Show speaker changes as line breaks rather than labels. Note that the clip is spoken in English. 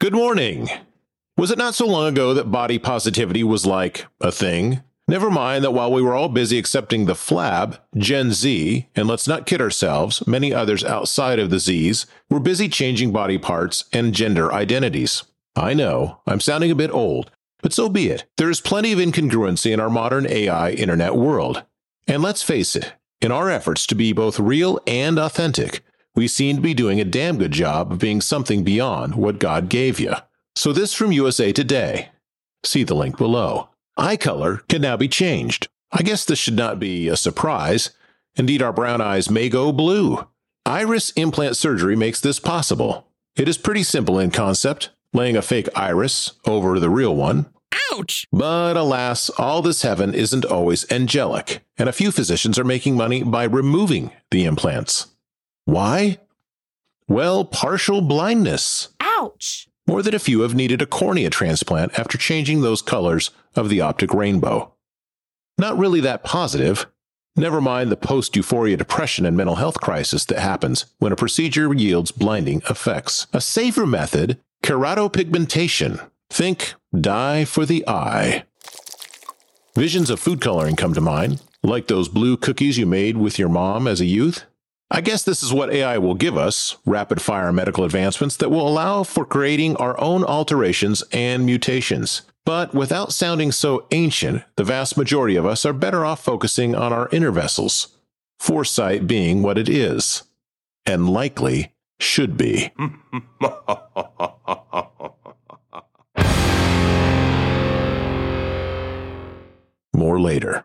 Good morning. Was it not so long ago that body positivity was like a thing? Never mind that while we were all busy accepting the flab, Gen Z, and let's not kid ourselves, many others outside of the Zs, were busy changing body parts and gender identities. I know, I'm sounding a bit old, but so be it. There is plenty of incongruency in our modern AI internet world. And let's face it, in our efforts to be both real and authentic, we seem to be doing a damn good job of being something beyond what God gave you. So, this from USA Today. See the link below. Eye color can now be changed. I guess this should not be a surprise. Indeed, our brown eyes may go blue. Iris implant surgery makes this possible. It is pretty simple in concept, laying a fake iris over the real one.
Ouch!
But alas, all this heaven isn't always angelic, and a few physicians are making money by removing the implants. Why? Well, partial blindness.
Ouch!
More than a few have needed a cornea transplant after changing those colors of the optic rainbow. Not really that positive. Never mind the post euphoria depression and mental health crisis that happens when a procedure yields blinding effects. A safer method, keratopigmentation. Think dye for the eye. Visions of food coloring come to mind, like those blue cookies you made with your mom as a youth. I guess this is what AI will give us rapid fire medical advancements that will allow for creating our own alterations and mutations. But without sounding so ancient, the vast majority of us are better off focusing on our inner vessels, foresight being what it is, and likely should be. More later.